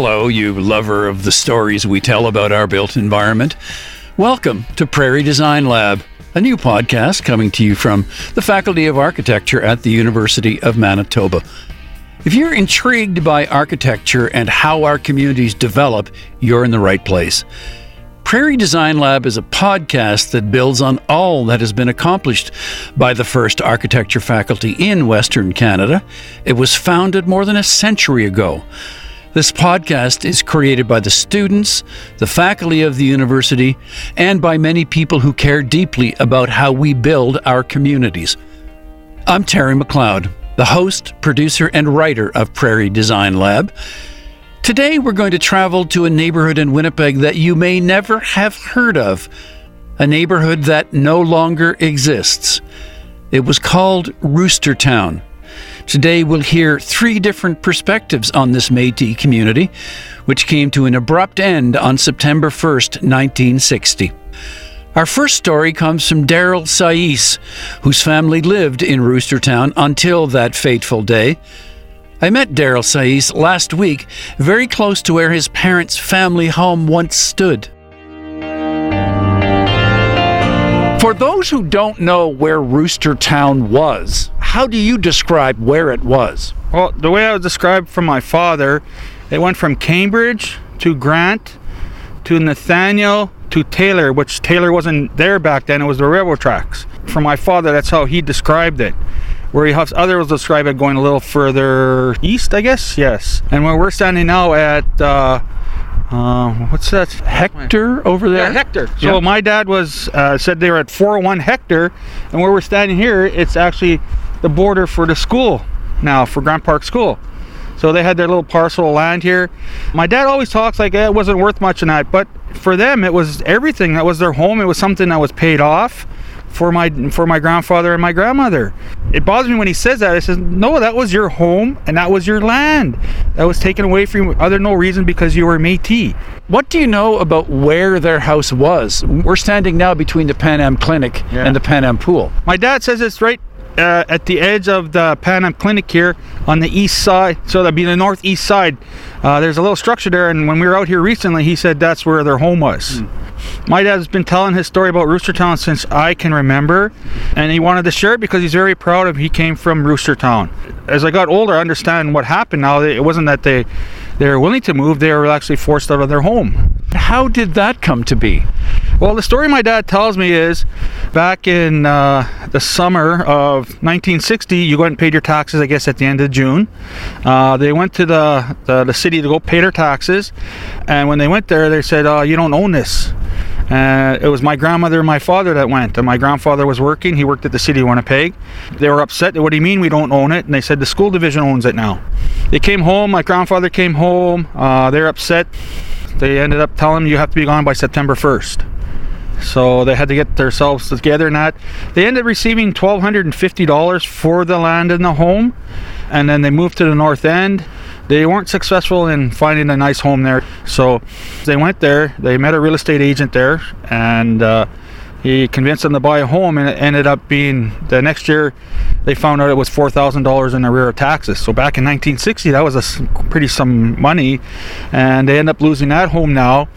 Hello, you lover of the stories we tell about our built environment. Welcome to Prairie Design Lab, a new podcast coming to you from the Faculty of Architecture at the University of Manitoba. If you're intrigued by architecture and how our communities develop, you're in the right place. Prairie Design Lab is a podcast that builds on all that has been accomplished by the first architecture faculty in Western Canada. It was founded more than a century ago. This podcast is created by the students, the faculty of the university, and by many people who care deeply about how we build our communities. I'm Terry McLeod, the host, producer, and writer of Prairie Design Lab. Today, we're going to travel to a neighborhood in Winnipeg that you may never have heard of, a neighborhood that no longer exists. It was called Roostertown. Today, we'll hear three different perspectives on this Metis community, which came to an abrupt end on September 1st, 1960. Our first story comes from Daryl Sais, whose family lived in Roostertown until that fateful day. I met Daryl Sais last week, very close to where his parents' family home once stood. For those who don't know where Roostertown was, how do you describe where it was? Well, the way I would describe from my father, it went from Cambridge to Grant to Nathaniel to Taylor, which Taylor wasn't there back then, it was the railroad tracks. From my father, that's how he described it where he has others describe it going a little further east, I guess. Yes. And where we're standing now at, uh, uh, what's that? Hector over there. Yeah, Hector. So yeah. my dad was uh, said they were at 401 Hector, and where we're standing here, it's actually the border for the school now for Grant Park School. So they had their little parcel of land here. My dad always talks like eh, it wasn't worth much in that, but for them it was everything. That was their home. It was something that was paid off for my for my grandfather and my grandmother. It bothers me when he says that. I says, "No, that was your home and that was your land. That was taken away from you other no reason because you were Métis." What do you know about where their house was? We're standing now between the Pan Am Clinic yeah. and the Pan Am Pool. My dad says it's right uh, at the edge of the Pan Am Clinic here on the east side. So that'd be the northeast side. Uh, there's a little structure there, and when we were out here recently, he said that's where their home was. Mm. My dad's been telling his story about Roostertown since I can remember, and he wanted to share it because he's very proud of he came from Roostertown. As I got older, I understand what happened. Now it wasn't that they they were willing to move; they were actually forced out of their home. How did that come to be? Well, the story my dad tells me is back in uh, the summer of 1960, you went and paid your taxes, I guess, at the end of June. Uh, they went to the, the, the, city to go pay their taxes, and when they went there, they said, oh, You don't own this. Uh, it was my grandmother and my father that went, and my grandfather was working. He worked at the city of Winnipeg. They were upset. What do you mean we don't own it? And they said the school division owns it now. They came home. My grandfather came home. Uh, they're upset. They ended up telling him you have to be gone by September 1st. So they had to get themselves together and that. They ended up receiving $1,250 for the land and the home. And then they moved to the north end. They weren't successful in finding a nice home there. So they went there. They met a real estate agent there. And uh, he convinced them to buy a home. And it ended up being the next year they found out it was $4,000 in arrear of taxes. So back in 1960, that was a pretty some money. And they end up losing that home now.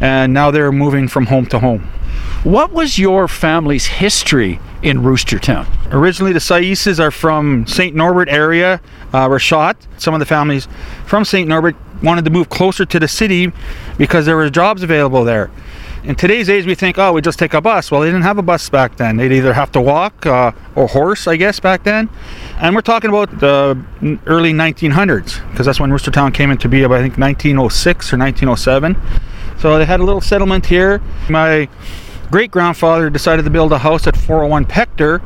And now they're moving from home to home. What was your family's history in Roostertown? Originally, the Saises are from St. Norbert area, uh, were shot. Some of the families from St. Norbert wanted to move closer to the city because there were jobs available there. In today's age, we think, oh, we just take a bus. Well, they didn't have a bus back then. They'd either have to walk uh, or horse, I guess, back then. And we're talking about the early 1900s because that's when Roostertown came into be, I think, 1906 or 1907. So they had a little settlement here. My great grandfather decided to build a house at 401 Hector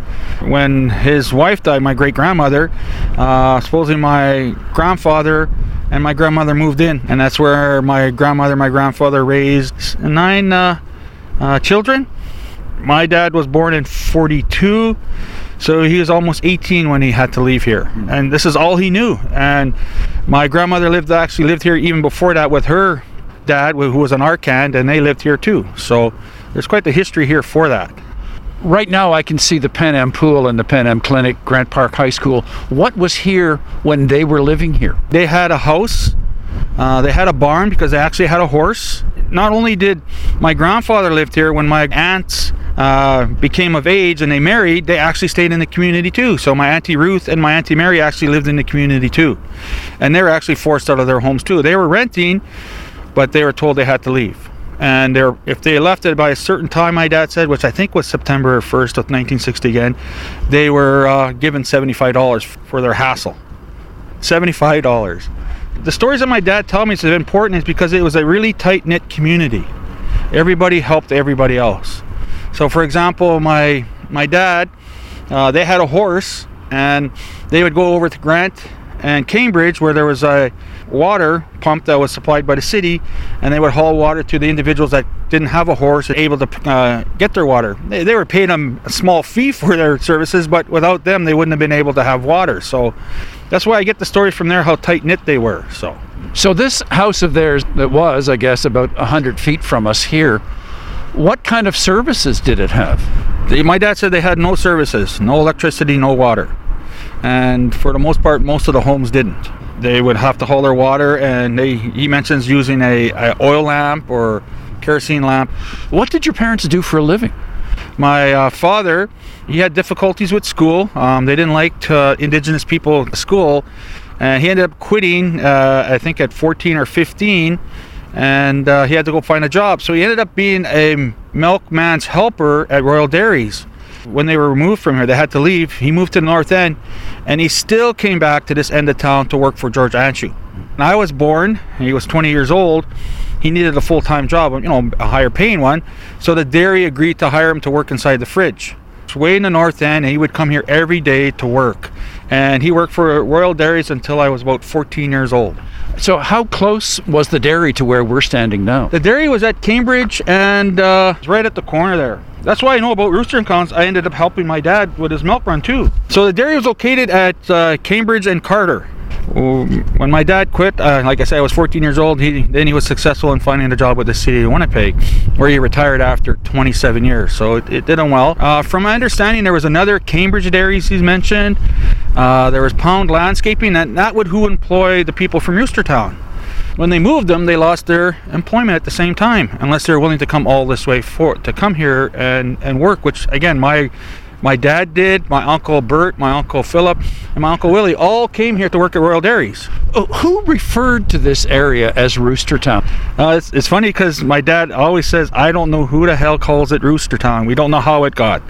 when his wife died, my great grandmother. Uh, supposedly, my grandfather and my grandmother moved in, and that's where my grandmother, my grandfather raised nine uh, uh, children. My dad was born in 42. So he was almost 18 when he had to leave here, and this is all he knew. And my grandmother lived actually lived here even before that with her dad, who was an archand, and they lived here too. So there's quite the history here for that. Right now, I can see the Pan Am Pool and the Pan Am Clinic, Grant Park High School. What was here when they were living here? They had a house Uh, they had a barn because they actually had a horse. Not only did my grandfather lived here, when my aunts uh, became of age and they married, they actually stayed in the community too. So my auntie Ruth and my auntie Mary actually lived in the community too, and they were actually forced out of their homes too. They were renting, but they were told they had to leave. And if they left it by a certain time, my dad said, which I think was September 1st of 1960 again, they were uh, given $75 for their hassle. $75. The stories that my dad told me is important is because it was a really tight knit community. Everybody helped everybody else. So, for example, my my dad, uh, they had a horse, and they would go over to Grant and Cambridge, where there was a water pump that was supplied by the city, and they would haul water to the individuals that didn't have a horse and able to uh, get their water. They, they were paying them a small fee for their services, but without them, they wouldn't have been able to have water. So that's why I get the story from there how tight knit they were. So. So this house of theirs that was, I guess, about hundred feet from us here what kind of services did it have? My dad said they had no services, no electricity, no water. And for the most part, most of the homes didn't. They would have to haul their water, and they, he mentions using a, a oil lamp or kerosene lamp. What did your parents do for a living? My uh, father, he had difficulties with school. Um, they didn't like uh, Indigenous people school, and he ended up quitting. Uh, I think at 14 or 15, and uh, he had to go find a job. So he ended up being a milkman's helper at Royal Dairies. When they were removed from here, they had to leave. He moved to the North End, and he still came back to this end of town to work for George Anshu. And I was born, he was 20 years old. He needed a full time job, you know, a higher paying one. So the dairy agreed to hire him to work inside the fridge. It's way in the North End, and he would come here every day to work. And he worked for Royal Dairies until I was about 14 years old. So, how close was the dairy to where we're standing now? The dairy was at Cambridge and uh, right at the corner there. That's why I know about rooster and cows. I ended up helping my dad with his milk run too. So the dairy was located at uh, Cambridge and Carter. When my dad quit, uh, like I said, I was 14 years old. He then he was successful in finding a job with the city of Winnipeg, where he retired after 27 years. So it, it did him well. Uh, from my understanding, there was another Cambridge dairies he's mentioned. Uh, there was Pound Landscaping, and that would who employ the people from Roostertown. When they moved them, they lost their employment at the same time, unless they're willing to come all this way for to come here and and work. Which again, my my dad did, my uncle Bert, my uncle Philip, and my uncle Willie all came here to work at Royal Dairies. Oh, who referred to this area as Roostertown? Uh, it's, it's funny because my dad always says, I don't know who the hell calls it Roostertown. We don't know how it got.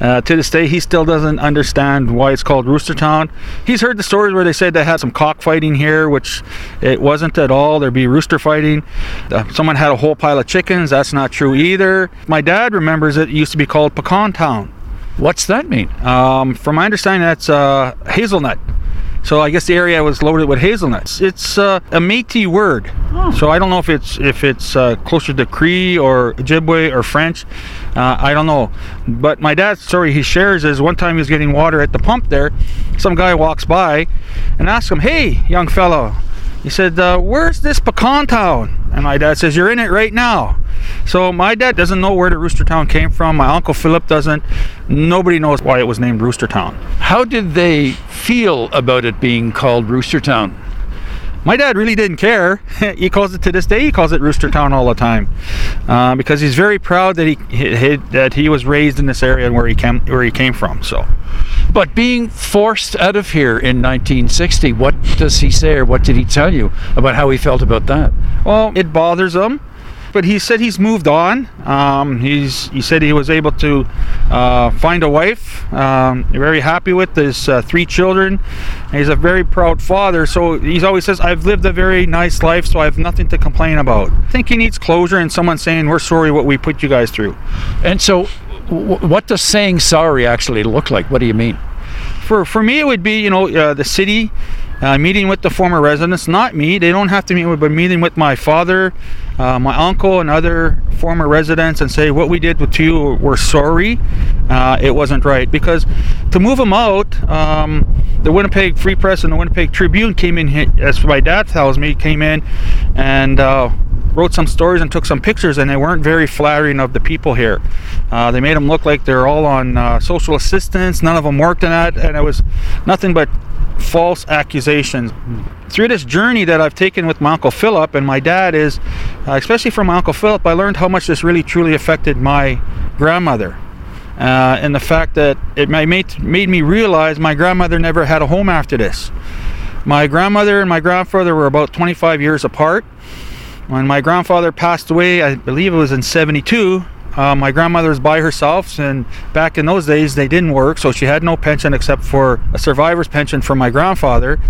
Uh, to this day, he still doesn't understand why it's called Roostertown. He's heard the stories where they said they had some cockfighting here, which it wasn't at all. There'd be rooster fighting. Uh, someone had a whole pile of chickens. That's not true either. My dad remembers it used to be called Pecan Town. What's that mean? Um, from my understanding, that's uh, hazelnut. So I guess the area was loaded with hazelnuts. It's uh, a Métis word, oh. so I don't know if it's if it's uh, closer to Cree or Ojibwe or French. Uh, I don't know. But my dad's story he shares is one time he was getting water at the pump there. Some guy walks by and asks him, "Hey, young fellow," he said, uh, "Where's this pecan town?" And my dad says, "You're in it right now." So my dad doesn't know where the Rooster Town came from. My uncle Philip doesn't. Nobody knows why it was named Rooster Town. How did they feel about it being called Rooster Town? My dad really didn't care. he calls it to this day. He calls it Rooster Town all the time uh, because he's very proud that he, he, that he was raised in this area and where he came where he came from. So, but being forced out of here in 1960, what does he say or what did he tell you about how he felt about that? Well, it bothers him but he said he's moved on. Um, he's he said he was able to uh, find a wife. Um, very happy with his uh, three children. He's a very proud father. So he always says, "I've lived a very nice life, so I have nothing to complain about." I think he needs closure and someone saying, "We're sorry what we put you guys through." And so, w- what does saying sorry actually look like? What do you mean? For for me, it would be you know uh, the city uh, meeting with the former residents, not me. They don't have to meet with, but meeting with my father, uh, my uncle, and other former residents, and say what we did with you, we're sorry. Uh, it wasn't right because to move them out, um, the Winnipeg Free Press and the Winnipeg Tribune came in, as my dad tells me, came in and uh, wrote some stories and took some pictures, and they weren't very flattering of the people here. Uh, they made them look like they're all on uh, social assistance. None of them worked in that, and it was nothing but false accusations. through this journey that I've taken with my uncle Philip and my dad is, uh, especially from uncle Philip, I learned how much this really truly affected my grandmother. Uh, and the fact that it made, made me realize my grandmother never had a home after this. My grandmother and my grandfather were about 25 years apart. When my grandfather passed away, I believe it was in 72, uh, my grandmother was by herself, and back in those days, they didn't work, so she had no pension except for a survivor's pension from my grandfather,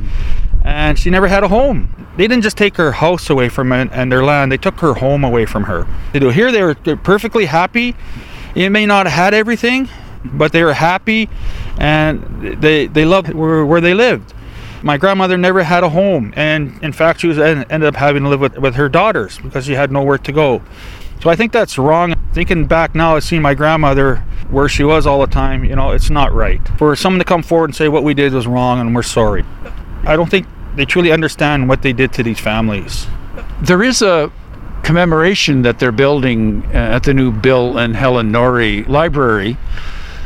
and she never had a home. They didn't just take her house away from her and their land; they took her home away from her. Here; they were perfectly happy. You may not have had everything, but they were happy, and they they loved where, where they lived. My grandmother never had a home, and in fact, she was ended up having to live with, with her daughters because she had nowhere to go. So I think that's wrong. Thinking back now, I my grandmother where she was all the time. You know, it's not right for someone to come forward and say what we did was wrong and we're sorry. I don't think they truly understand what they did to these families. There is a commemoration that they're building uh, at the new Bill and Helen Norrie Library.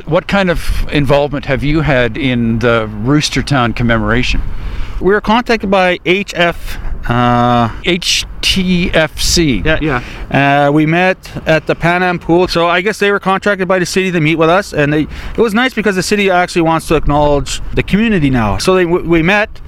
What kind of involvement have you had in the Roostertown commemoration? We were contacted by HF uh, HTFC. Yeah, yeah. Uh, we met at the Pan Am pool. So I guess they were contracted by the city to meet with us, and they it was nice because the city actually wants to acknowledge the community now. So they, we met.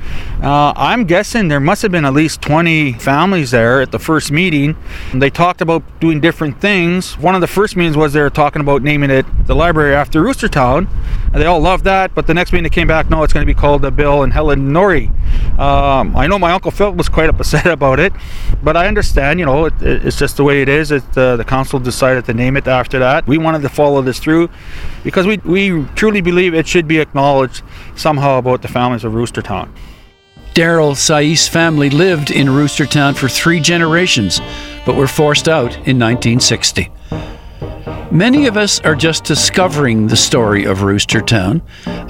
Uh, I'm guessing there must have been at least 20 families there at the first meeting. They talked about doing different things. One of the first meetings was they were talking about naming it the library after Roostertown. They all loved that, but the next meeting they came back, no, it's going to be called the Bill and Helen Norrie. Um, I know my uncle Phil was quite upset about it, but I understand. You know, it, it's just the way it is. It, uh, the council decided to name it after that. We wanted to follow this through because we we truly believe it should be acknowledged somehow about the families of Roostertown. Daryl Sais' family lived in Roostertown for three generations, but were forced out in 1960. Many of us are just discovering the story of Roostertown.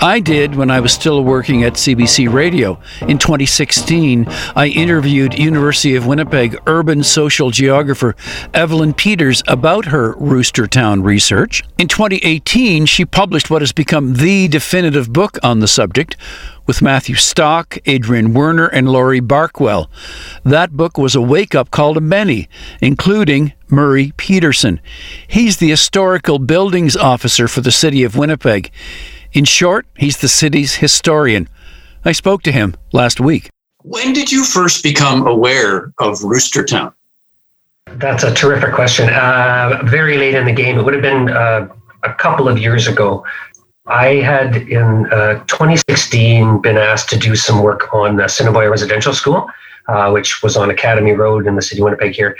I did when I was still working at CBC Radio. In 2016, I interviewed University of Winnipeg urban social geographer Evelyn Peters about her Roostertown research. In 2018, she published what has become the definitive book on the subject, with Matthew Stock, Adrian Werner, and Lawrie Barkwell. That book was a wake up call to many, including Murray Peterson. He's the historical buildings officer for the city of Winnipeg. In short, he's the city's historian. I spoke to him last week. When did you first become aware of Roostertown? That's a terrific question. Uh, very late in the game. It would have been uh, a couple of years ago. I had in uh, 2016 been asked to do some work on the Assiniboia Residential School, uh, which was on Academy Road in the city of Winnipeg here.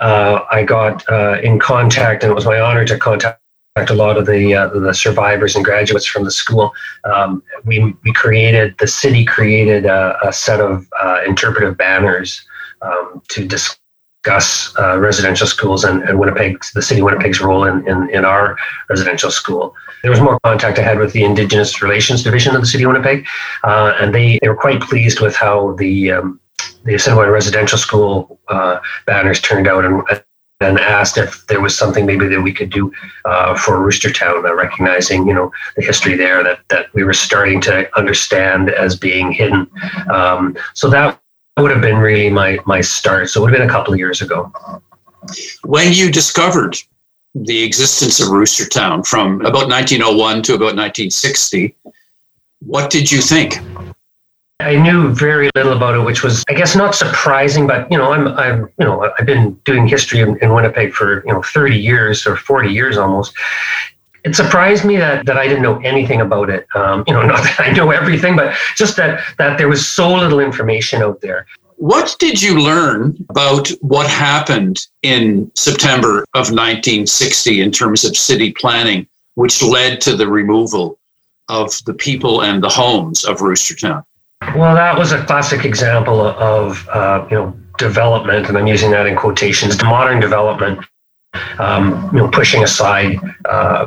Uh, I got uh, in contact, and it was my honor to contact a lot of the uh, the survivors and graduates from the school. Um, we we created the city created a, a set of uh, interpretive banners um, to discuss discuss uh, residential schools and, and Winnipeg, the city of Winnipeg's role in, in, in, our residential school. There was more contact I had with the Indigenous Relations Division of the city of Winnipeg, uh, and they, they were quite pleased with how the um, the Assiniboia Residential School uh, banners turned out and, and asked if there was something maybe that we could do uh, for Roostertown, uh, recognizing you know the history there that that we were starting to understand as being hidden. Um, so that would have been really my my start. So it would have been a couple of years ago. When you discovered the existence of Rooster Town from about 1901 to about 1960, what did you think? I knew very little about it, which was, I guess, not surprising. But you know, I'm, I'm, you know, I've been doing history in, in Winnipeg for you know 30 years or 40 years almost, it surprised me that that I didn't know anything about it. Um, you know, not that I know everything, but just that that there was so little information out there. What did you learn about what happened in September of 1960 in terms of city planning, which led to the removal of the people and the homes of Roostertown? Well, that was a classic example of uh, you know development, and I'm using that in quotations, modern development um, you know, pushing aside uh,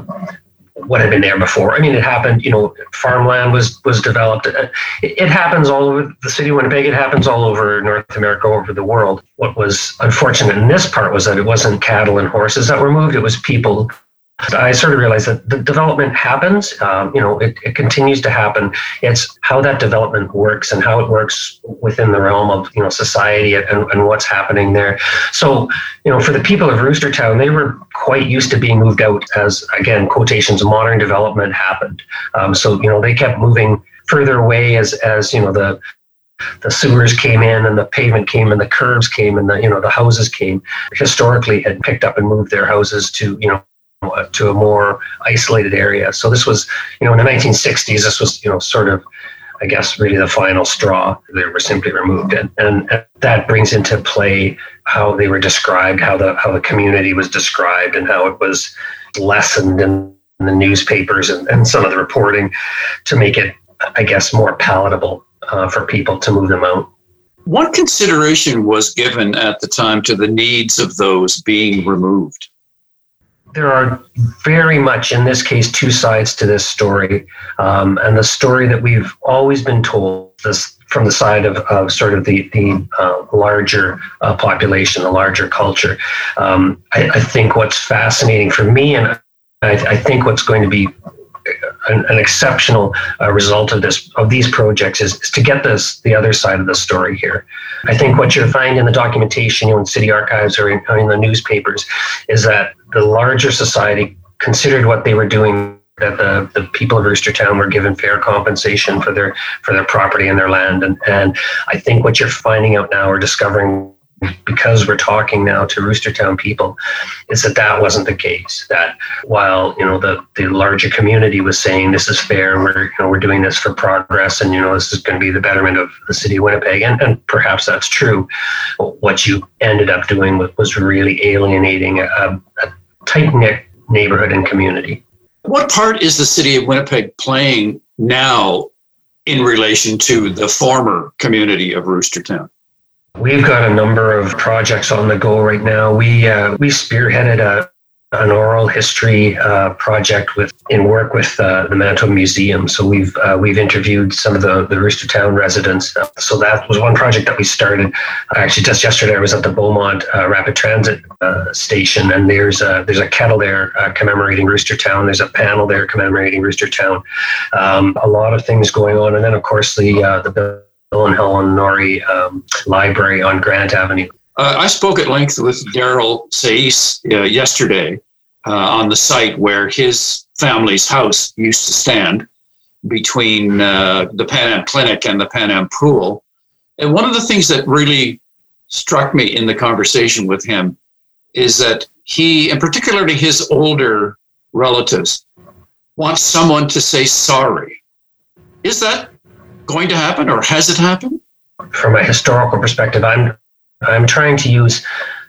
what had been there before. I mean, it happened. You know, farmland was was developed. It, it, happens all over the city of Winnipeg. It happens all over North America, over the world. What was unfortunate in this part was that it wasn't cattle and horses that were moved; it was people I sort of realized that the development happens. Um, you know, it, it continues to happen. It's how that development works and how it works within the realm of you know society and, and what's happening there. So, you know, for the people of Roostertown, they were quite used to being moved out as again quotations modern development happened. Um, so you know, they kept moving further away as as you know the the sewers came in and the pavement came and the curves came and the you know the houses came historically had picked up and moved their houses to you know to a more isolated area. So this was, you know, in the 1960s, this was, you know, sort of, I guess, really the final straw. They were simply removed, and, and that brings into play how they were described, how the how the community was described, and how it was lessened in, in the newspapers and, and some of the reporting to make it, I guess, more palatable uh, for people to move them out. What consideration was given at the time to the needs of those being removed? There are very much, in this case, two sides to this story. Um, and the story that we've always been told this from the side of, of sort of the, the uh, larger uh, population, the larger culture. Um, I, I, think what's fascinating for me, and I, I think what's going to be an, an exceptional uh, result of this of these projects is, is, to get this the other side of the story here. I think what you're finding in the documentation, in city archives or in, or in the newspapers, is that the larger society considered what they were doing that the, the people of Roostertown were given fair compensation for their for their property and their land and and I think what you're finding out now or discovering because we're talking now to Roostertown people, is that that wasn't the case. That while you know the the larger community was saying this is fair, we're you know we're doing this for progress, and you know this is going to be the betterment of the city of Winnipeg, and, and perhaps that's true. What you ended up doing was really alienating a, a tight knit neighborhood and community. What part is the city of Winnipeg playing now in relation to the former community of Roostertown? We've got a number of projects on the go right now. We uh, we spearheaded a an oral history uh, project with in work with uh, the Manitoba Museum. So we've uh, we've interviewed some of the the Roostertown residents. So that was one project that we started. Actually, just yesterday I was at the Beaumont uh, Rapid Transit uh, station, and there's a there's a kettle there uh, commemorating Roostertown. There's a panel there commemorating Roostertown. Um, a lot of things going on, and then of course the the Bill and Helen Norrie um, Library on Grant Avenue. Uh, I spoke at length with Daryl Sais uh, yesterday uh, on the site where his family's house used to stand between uh, the Pan Am Clinic and the Pan Am Pool. And one of the things that really struck me in the conversation with him is that he, and particularly his older relatives, want someone to say sorry. Is that going to happen or has it happened? From a historical perspective, I'm I'm trying to use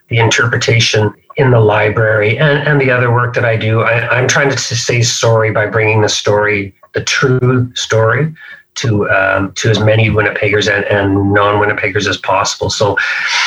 the interpretation in the library and, and the other work that I do. I, am trying to say sorry by bringing the story, the true story, to um, to as many Winnipeggers and, and non-Winnipeggers as possible. So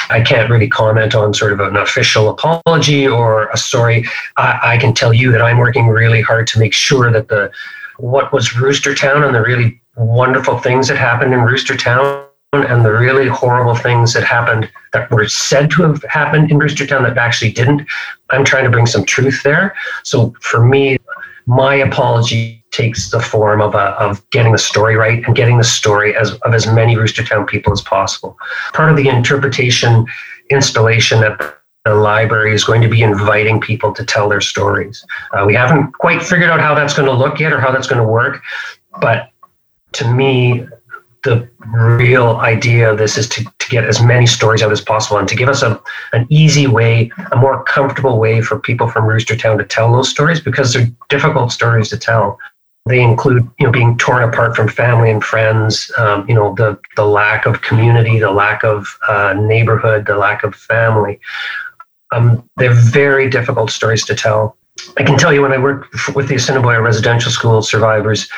I can't really comment on sort of an official apology or a story. I, I can tell you that I'm working really hard to make sure that the what was Roostertown and the really wonderful things that happened in Roostertown and the really horrible things that happened that were said to have happened in Roostertown that actually didn't. I'm trying to bring some truth there. So for me, my apology takes the form of, a, of getting the story right and getting the story as, of as many Roostertown people as possible. Part of the interpretation installation at the library is going to be inviting people to tell their stories. Uh, we haven't quite figured out how that's going to look yet or how that's going to work, but to me, the real idea of this is to, to get as many stories out as possible and to give us a, an easy way, a more comfortable way for people from Roostertown to tell those stories because they're difficult stories to tell. They include, you know, being torn apart from family and friends, um, you know, the, the lack of community, the lack of uh, neighborhood, the lack of family. Um, they're very difficult stories to tell. I can tell you when I worked with the Assiniboia residential school survivors,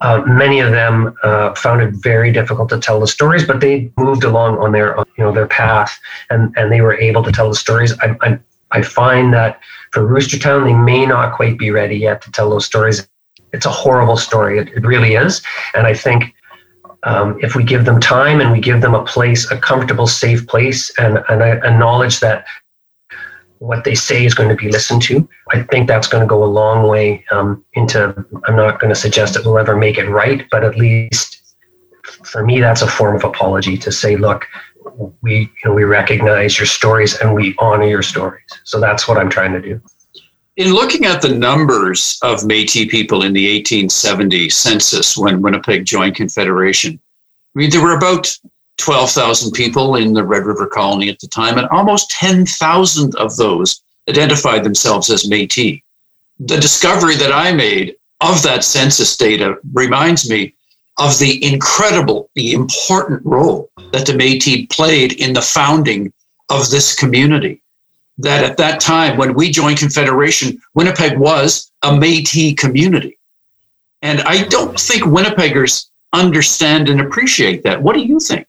uh, many of them uh, found it very difficult to tell the stories, but they moved along on their you know their path, and and they were able to tell the stories. I I, I find that for Roostertown, they may not quite be ready yet to tell those stories. It's a horrible story. It, it really is, and I think. Um, if we give them time and we give them a place, a comfortable, safe place, and, and a, a knowledge that what they say is going to be listened to. I think that's going to go a long way um, into. I'm not going to suggest it will ever make it right, but at least for me, that's a form of apology to say, look, we you know we recognize your stories and we honor your stories. So that's what I'm trying to do. In looking at the numbers of Métis people in the 1870 census when Winnipeg joined Confederation, I mean there were about 12,000 people in the Red River Colony at the time, and almost 10,000 of those identified themselves as Métis. The discovery that I made of that census data reminds me of the incredible, the important role that the Métis played in the founding of this community. That at that time, when we joined Confederation, Winnipeg was a Métis community. And I don't think Winnipeggers understand and appreciate that. What do you think?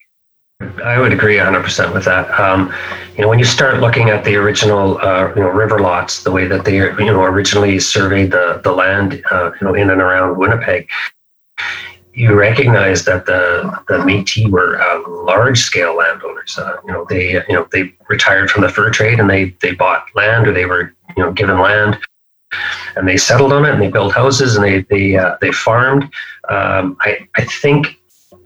I would agree 100% with that. Um, you know, when you start looking at the original, uh, you know, river lots, the way that they, you know, originally surveyed the the land, uh, you know, in and around Winnipeg, you recognize that the the Métis were uh, large scale landowners. Uh, you know, they, you know, they retired from the fur trade and they they bought land or they were, you know, given land. And they settled on it, and they built houses, and they they uh, they farmed. Um, I I think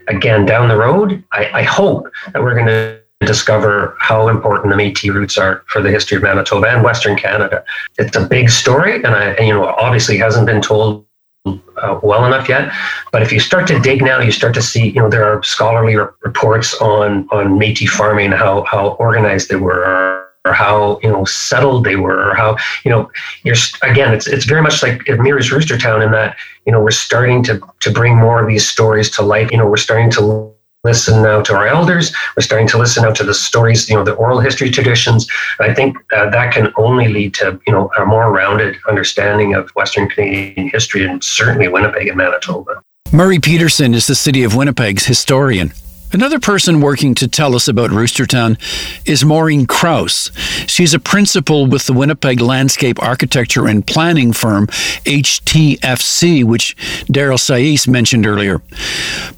again down the road, I, I hope that we're going to discover how important the Métis roots are for the history of Manitoba and Western Canada. It's a big story, and I, you know, obviously hasn't been told uh, well enough yet. But if you start to dig now, you start to see, you know, there are scholarly re- reports on on Métis farming, how how organized they were, or how you know settled they were, or how you know you're again. It's it's very much like it mirrors Roostertown in that you know we're starting to to bring more of these stories to life. You know, we're starting to listen now to our elders. We're starting to listen now to the stories, you know, the oral history traditions. I think uh, that can only lead to, you know, a more rounded understanding of Western Canadian history and certainly Winnipeg and Manitoba. Murray Peterson is the city of Winnipeg's historian. Another person working to tell us about Roostertown is Maureen Krause. She's a principal with the Winnipeg landscape architecture and planning firm HTFC, which Daryl Sais mentioned earlier.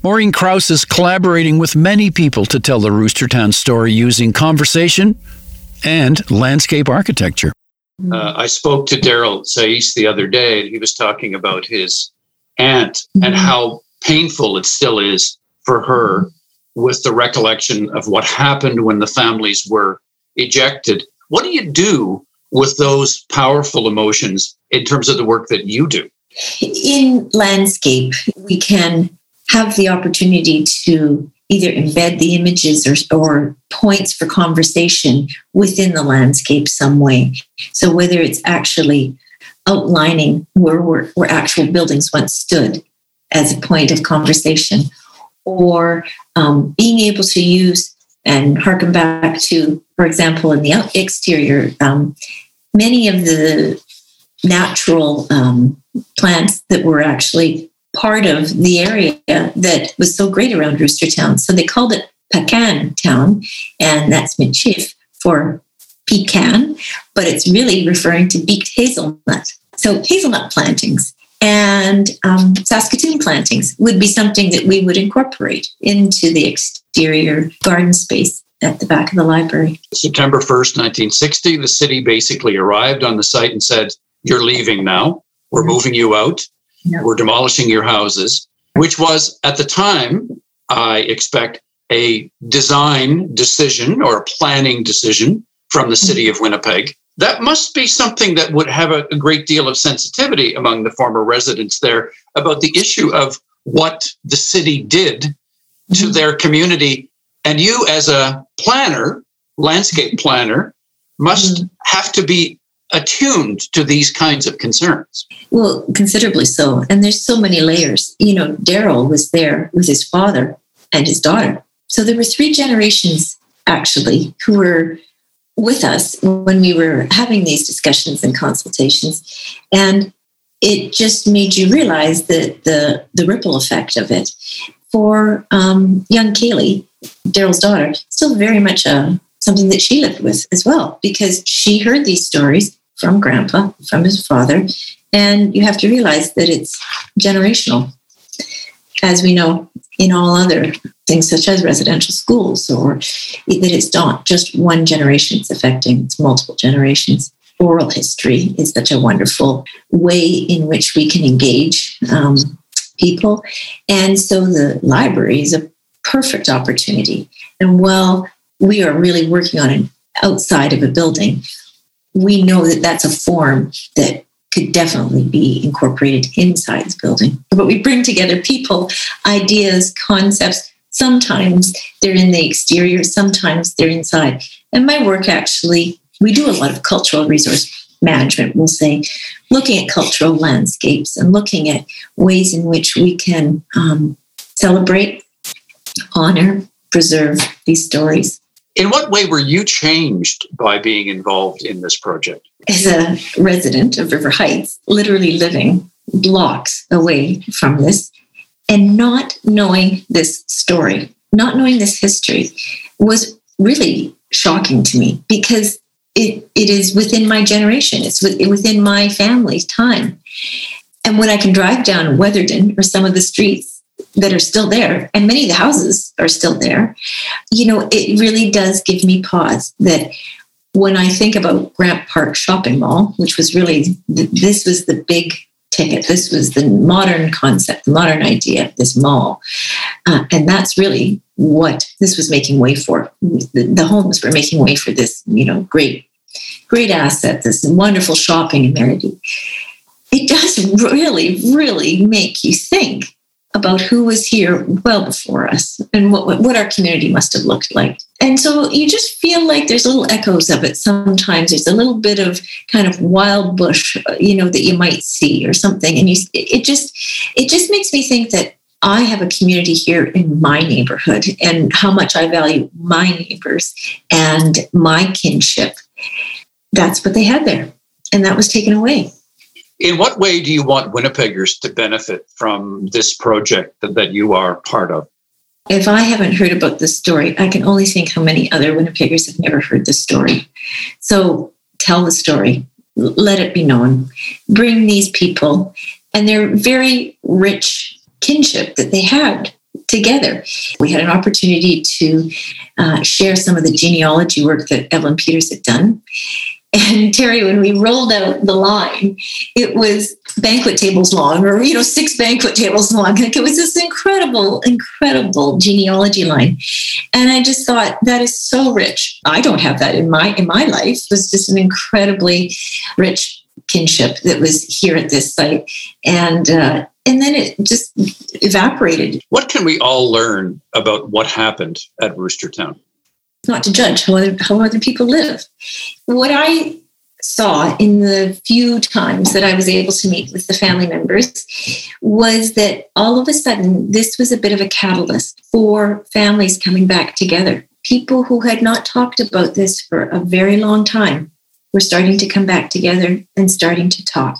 Maureen Krause is collaborating with many people to tell the Roostertown story using conversation and landscape architecture. Uh, I spoke to Daryl Sais the other day, and he was talking about his aunt and how painful it still is for her with the recollection of what happened when the families were ejected. What do you do with those powerful emotions in terms of the work that you do? In landscape, we can have the opportunity to either embed the images or, or points for conversation within the landscape some way. So whether it's actually outlining where, where, where actual buildings once stood as a point of conversation, or um, being able to use and harken back to, for example, in the exterior, um, many of the natural um, plants that were actually part of the area that was so great around Roostertown. So they called it Pecan Town, and that's Michif for pecan, but it's really referring to beaked hazelnut. So hazelnut plantings and um, Saskatoon plantings would be something that we would incorporate into the exterior garden space at the back of the library. September 1st, 1960, the city basically arrived on the site and said, You're leaving now. We're mm-hmm. moving you out. Yep. We're demolishing your houses, which was at the time, I expect, a design decision or a planning decision from the city mm-hmm. of Winnipeg that must be something that would have a, a, great deal of sensitivity among the former residents there about the issue of what the city did mm-hmm. to their community. And you, as a planner, landscape planner, must mm-hmm. have to be attuned to these kinds of concerns. Well, considerably so. And there's so many layers. You know, Daryl was there with his father and his daughter. So there were three generations actually who were with us when we were having these discussions and consultations. And it just made you realize that the, the ripple effect of it for um, young Kaylee, Daryl's daughter, still very much a, uh, something that she lived with as well, because she heard these stories from grandpa, from his father, and you have to realize that it's generational. As we know in all other things such as residential schools, or that it's not just one generation it's affecting, it's multiple generations. Oral history is such a wonderful way in which we can engage um, people. And so the library is a perfect opportunity. And while we are really working on it outside of a building, we know that that's a form that could definitely be incorporated inside the building. But we bring together people, ideas, concepts. Sometimes they're in the exterior, sometimes they're inside. And my work actually, we do a lot of cultural resource management, we'll say, looking at cultural landscapes and looking at ways in which we can um, celebrate, honor, preserve these stories. In what way were you changed by being involved in this project? As a resident of River Heights, literally living blocks away from this and not knowing this story, not knowing this history was really shocking to me because it, it is within my generation, it's within my family's time. And when I can drive down Weatherdon or some of the streets that are still there, and many of the houses are still there, you know, it really does give me pause that when I think about Grant Park Shopping Mall, which was really, this was the big ticket, this was the modern concept, the modern idea of this mall. Uh, and that's really what this was making way for. The, the homes were making way for this, you know, great, great asset, this wonderful shopping amenity. It does really, really make you think about who was here well before us and what, what our community must have looked like. And so you just feel like there's little echoes of it sometimes. There's a little bit of kind of wild bush, uh, you know, that you might see or something. And you, it just, it just makes me think that I have a community here in my neighborhood and how much I value my neighbors and my kinship. That's what they had there. And that was taken away. In what way do you want Winnipeggers to benefit from this project that, you are part of? If I haven't heard about this story, I can only think how many other Winnipeggers have never heard this story. So tell the story, let it be known. Bring these people and their very rich kinship that they had together. We had an opportunity to uh, share some of the genealogy work that Evelyn Peters had done. And Terry, when we rolled out the line, it was banquet tables long, or you know, six banquet tables long. Like it was this incredible, incredible genealogy line. And I just thought that is so rich. I don't have that in my in my life. It was just an incredibly rich kinship that was here at this site. And uh, and then it just evaporated. What can we all learn about what happened at Roostertown? Not to judge how other, how other people live. What I saw in the few times that I was able to meet with the family members was that all of a sudden this was a bit of a catalyst for families coming back together. People who had not talked about this for a very long time were starting to come back together and starting to talk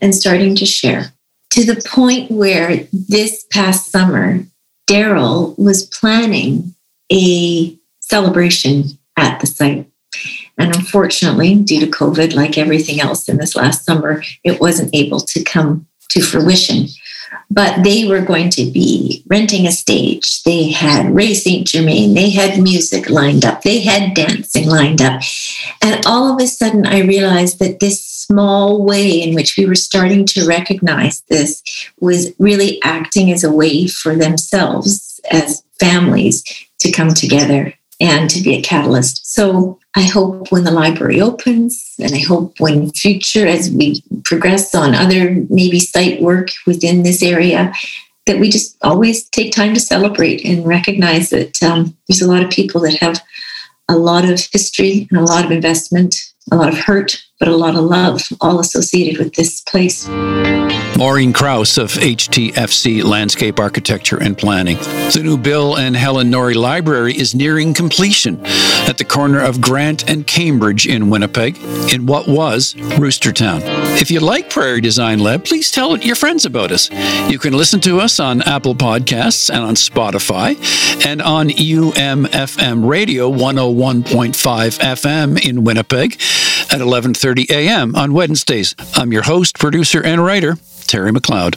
and starting to share to the point where this past summer, Daryl was planning a celebration at the site. And unfortunately, due to COVID, like everything else in this last summer, it wasn't able to come to fruition. But they were going to be renting a stage. They had Ray St. Germain, they had music lined up, they had dancing lined up. And all of a sudden, I realized that this small way in which we were starting to recognize this was really acting as a way for themselves as families to come together and to be a catalyst. So I hope when the library opens, and I hope when future, as we progress on other maybe site work within this area, that we just always take time to celebrate and recognize that um, there's a lot of people that have a lot of history and a lot of investment, a lot of hurt, but a lot of love all associated with this place. Maureen Krause of HTFC Landscape Architecture and Planning. The new Bill and Helen Norrie Library is nearing completion at the corner of Grant and Cambridge in Winnipeg, in what was Roostertown. If you like Prairie Design Lab, please tell your friends about us. You can listen to us on Apple Podcasts and on Spotify and on UMFM Radio 101.5 FM in Winnipeg at 11:30 a.m. on Wednesdays. I'm your host, producer, and writer, Terry McLeod.